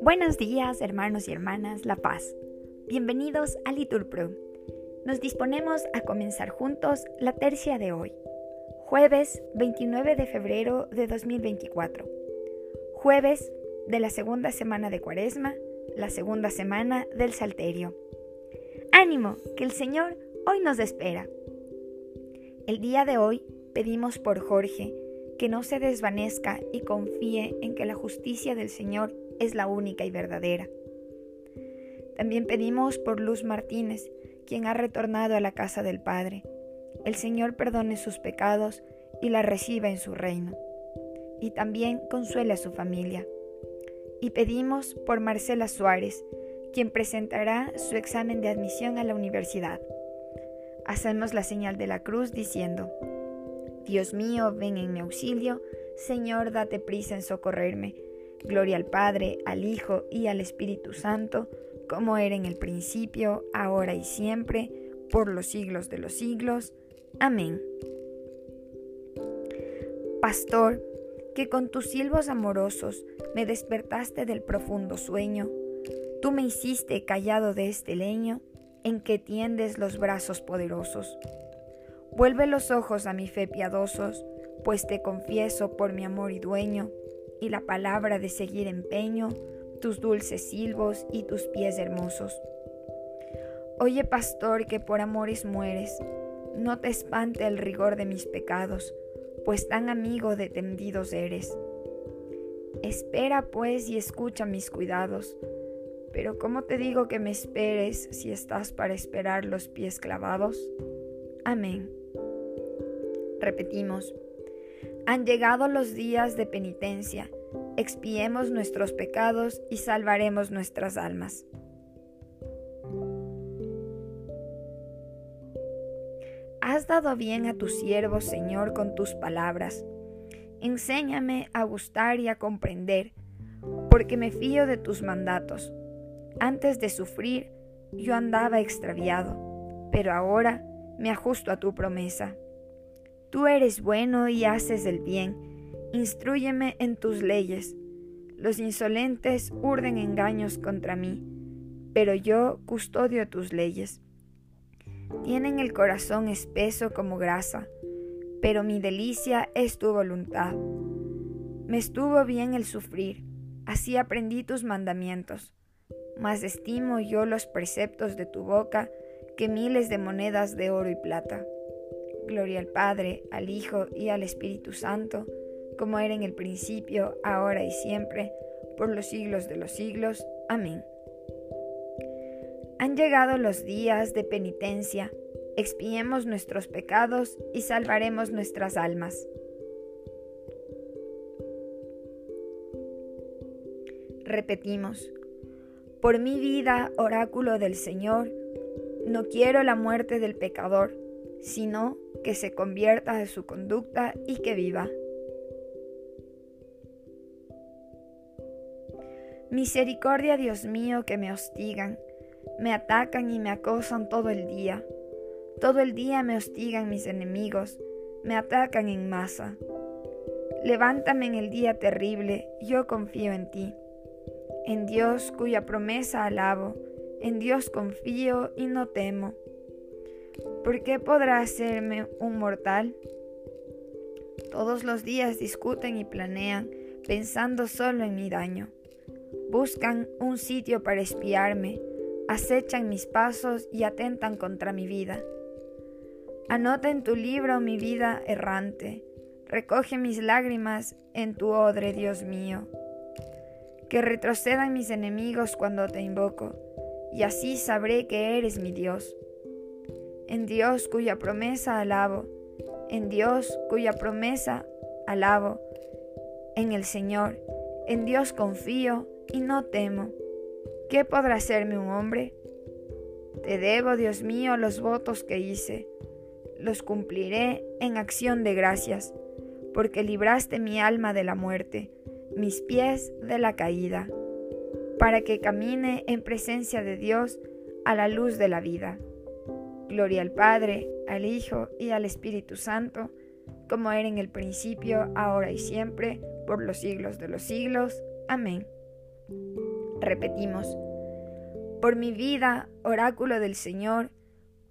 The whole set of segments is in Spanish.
Buenos días, hermanos y hermanas La Paz. Bienvenidos a Liturpro. Nos disponemos a comenzar juntos la tercia de hoy, jueves 29 de febrero de 2024. Jueves de la segunda semana de Cuaresma, la segunda semana del Salterio. Ánimo, que el Señor hoy nos espera. El día de hoy pedimos por Jorge que no se desvanezca y confíe en que la justicia del Señor es la única y verdadera. También pedimos por Luz Martínez, quien ha retornado a la casa del Padre. El Señor perdone sus pecados y la reciba en su reino. Y también consuele a su familia. Y pedimos por Marcela Suárez, quien presentará su examen de admisión a la universidad. Hacemos la señal de la cruz diciendo, Dios mío, ven en mi auxilio, Señor, date prisa en socorrerme. Gloria al Padre, al Hijo y al Espíritu Santo, como era en el principio, ahora y siempre, por los siglos de los siglos. Amén. Pastor, que con tus silbos amorosos me despertaste del profundo sueño, tú me hiciste callado de este leño en que tiendes los brazos poderosos. Vuelve los ojos a mi fe piadosos, pues te confieso por mi amor y dueño, y la palabra de seguir empeño, tus dulces silbos y tus pies hermosos. Oye, pastor, que por amores mueres, no te espante el rigor de mis pecados, pues tan amigo de tendidos eres. Espera pues y escucha mis cuidados, pero ¿cómo te digo que me esperes si estás para esperar los pies clavados? Amén. Repetimos. Han llegado los días de penitencia, expiemos nuestros pecados y salvaremos nuestras almas. Has dado bien a tu siervo, Señor, con tus palabras. Enséñame a gustar y a comprender, porque me fío de tus mandatos. Antes de sufrir, yo andaba extraviado, pero ahora me ajusto a tu promesa. Tú eres bueno y haces el bien. Instrúyeme en tus leyes. Los insolentes urden engaños contra mí, pero yo custodio tus leyes. Tienen el corazón espeso como grasa, pero mi delicia es tu voluntad. Me estuvo bien el sufrir, así aprendí tus mandamientos. Mas estimo yo los preceptos de tu boca que miles de monedas de oro y plata. Gloria al Padre, al Hijo y al Espíritu Santo, como era en el principio, ahora y siempre, por los siglos de los siglos. Amén. Han llegado los días de penitencia, expiemos nuestros pecados y salvaremos nuestras almas. Repetimos, por mi vida, oráculo del Señor, no quiero la muerte del pecador, sino que se convierta de su conducta y que viva. Misericordia, Dios mío, que me hostigan, me atacan y me acosan todo el día. Todo el día me hostigan mis enemigos, me atacan en masa. Levántame en el día terrible, yo confío en ti. En Dios cuya promesa alabo, en Dios confío y no temo. ¿Por qué podrá hacerme un mortal? Todos los días discuten y planean, pensando solo en mi daño. Buscan un sitio para espiarme, acechan mis pasos y atentan contra mi vida. Anota en tu libro mi vida errante, recoge mis lágrimas en tu odre, Dios mío. Que retrocedan mis enemigos cuando te invoco, y así sabré que eres mi Dios en Dios cuya promesa alabo, en Dios cuya promesa alabo, en el Señor, en Dios confío y no temo. ¿Qué podrá hacerme un hombre? Te debo, Dios mío, los votos que hice. Los cumpliré en acción de gracias, porque libraste mi alma de la muerte, mis pies de la caída, para que camine en presencia de Dios a la luz de la vida. Gloria al Padre, al Hijo y al Espíritu Santo, como era en el principio, ahora y siempre, por los siglos de los siglos. Amén. Repetimos, por mi vida, oráculo del Señor,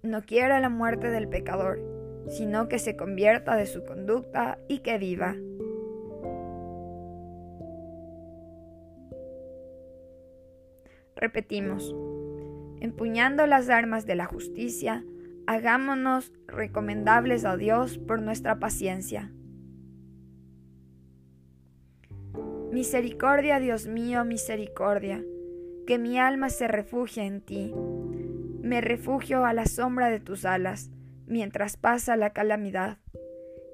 no quiero la muerte del pecador, sino que se convierta de su conducta y que viva. Repetimos, empuñando las armas de la justicia, hagámonos recomendables a Dios por nuestra paciencia. Misericordia, Dios mío, misericordia, que mi alma se refugie en ti. Me refugio a la sombra de tus alas, mientras pasa la calamidad.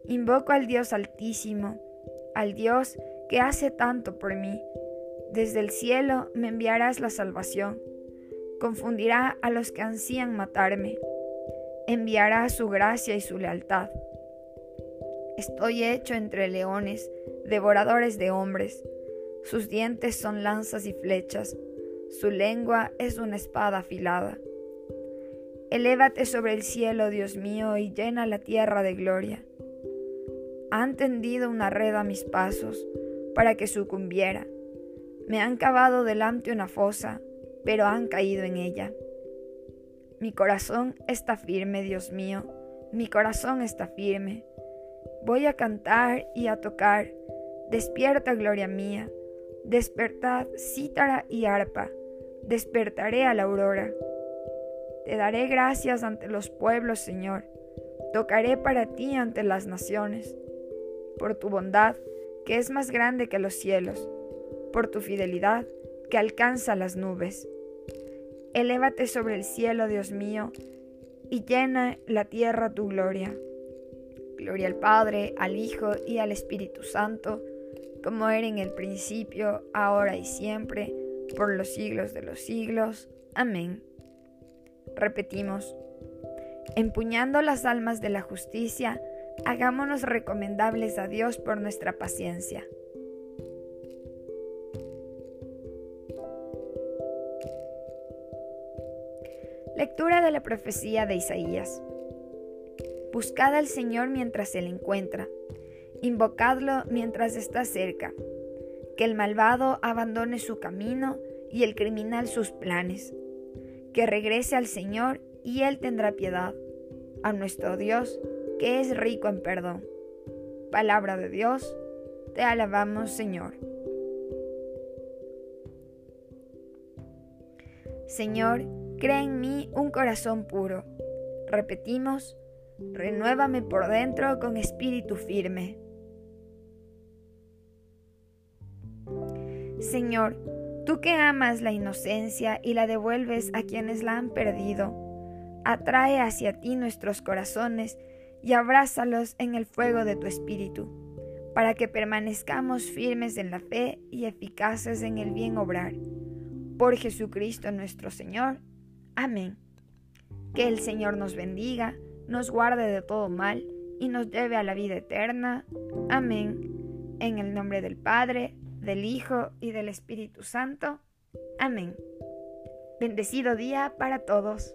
Invoco al Dios altísimo, al Dios que hace tanto por mí. Desde el cielo me enviarás la salvación. Confundirá a los que ansían matarme enviará su gracia y su lealtad. Estoy hecho entre leones, devoradores de hombres. Sus dientes son lanzas y flechas, su lengua es una espada afilada. Elévate sobre el cielo, Dios mío, y llena la tierra de gloria. Han tendido una red a mis pasos para que sucumbiera. Me han cavado delante una fosa, pero han caído en ella. Mi corazón está firme, Dios mío, mi corazón está firme. Voy a cantar y a tocar. Despierta, gloria mía. Despertad cítara y arpa. Despertaré a la aurora. Te daré gracias ante los pueblos, Señor. Tocaré para ti ante las naciones. Por tu bondad, que es más grande que los cielos. Por tu fidelidad, que alcanza las nubes. Elévate sobre el cielo, Dios mío, y llena la tierra tu gloria. Gloria al Padre, al Hijo y al Espíritu Santo, como era en el principio, ahora y siempre, por los siglos de los siglos. Amén. Repetimos, empuñando las almas de la justicia, hagámonos recomendables a Dios por nuestra paciencia. Lectura de la profecía de Isaías. Buscad al Señor mientras se le encuentra, invocadlo mientras está cerca, que el malvado abandone su camino y el criminal sus planes, que regrese al Señor y Él tendrá piedad, a nuestro Dios, que es rico en perdón. Palabra de Dios, te alabamos Señor. Señor, Crea en mí un corazón puro. Repetimos, renuévame por dentro con espíritu firme. Señor, tú que amas la inocencia y la devuelves a quienes la han perdido, atrae hacia ti nuestros corazones y abrázalos en el fuego de tu espíritu, para que permanezcamos firmes en la fe y eficaces en el bien obrar. Por Jesucristo nuestro Señor. Amén. Que el Señor nos bendiga, nos guarde de todo mal y nos lleve a la vida eterna. Amén. En el nombre del Padre, del Hijo y del Espíritu Santo. Amén. Bendecido día para todos.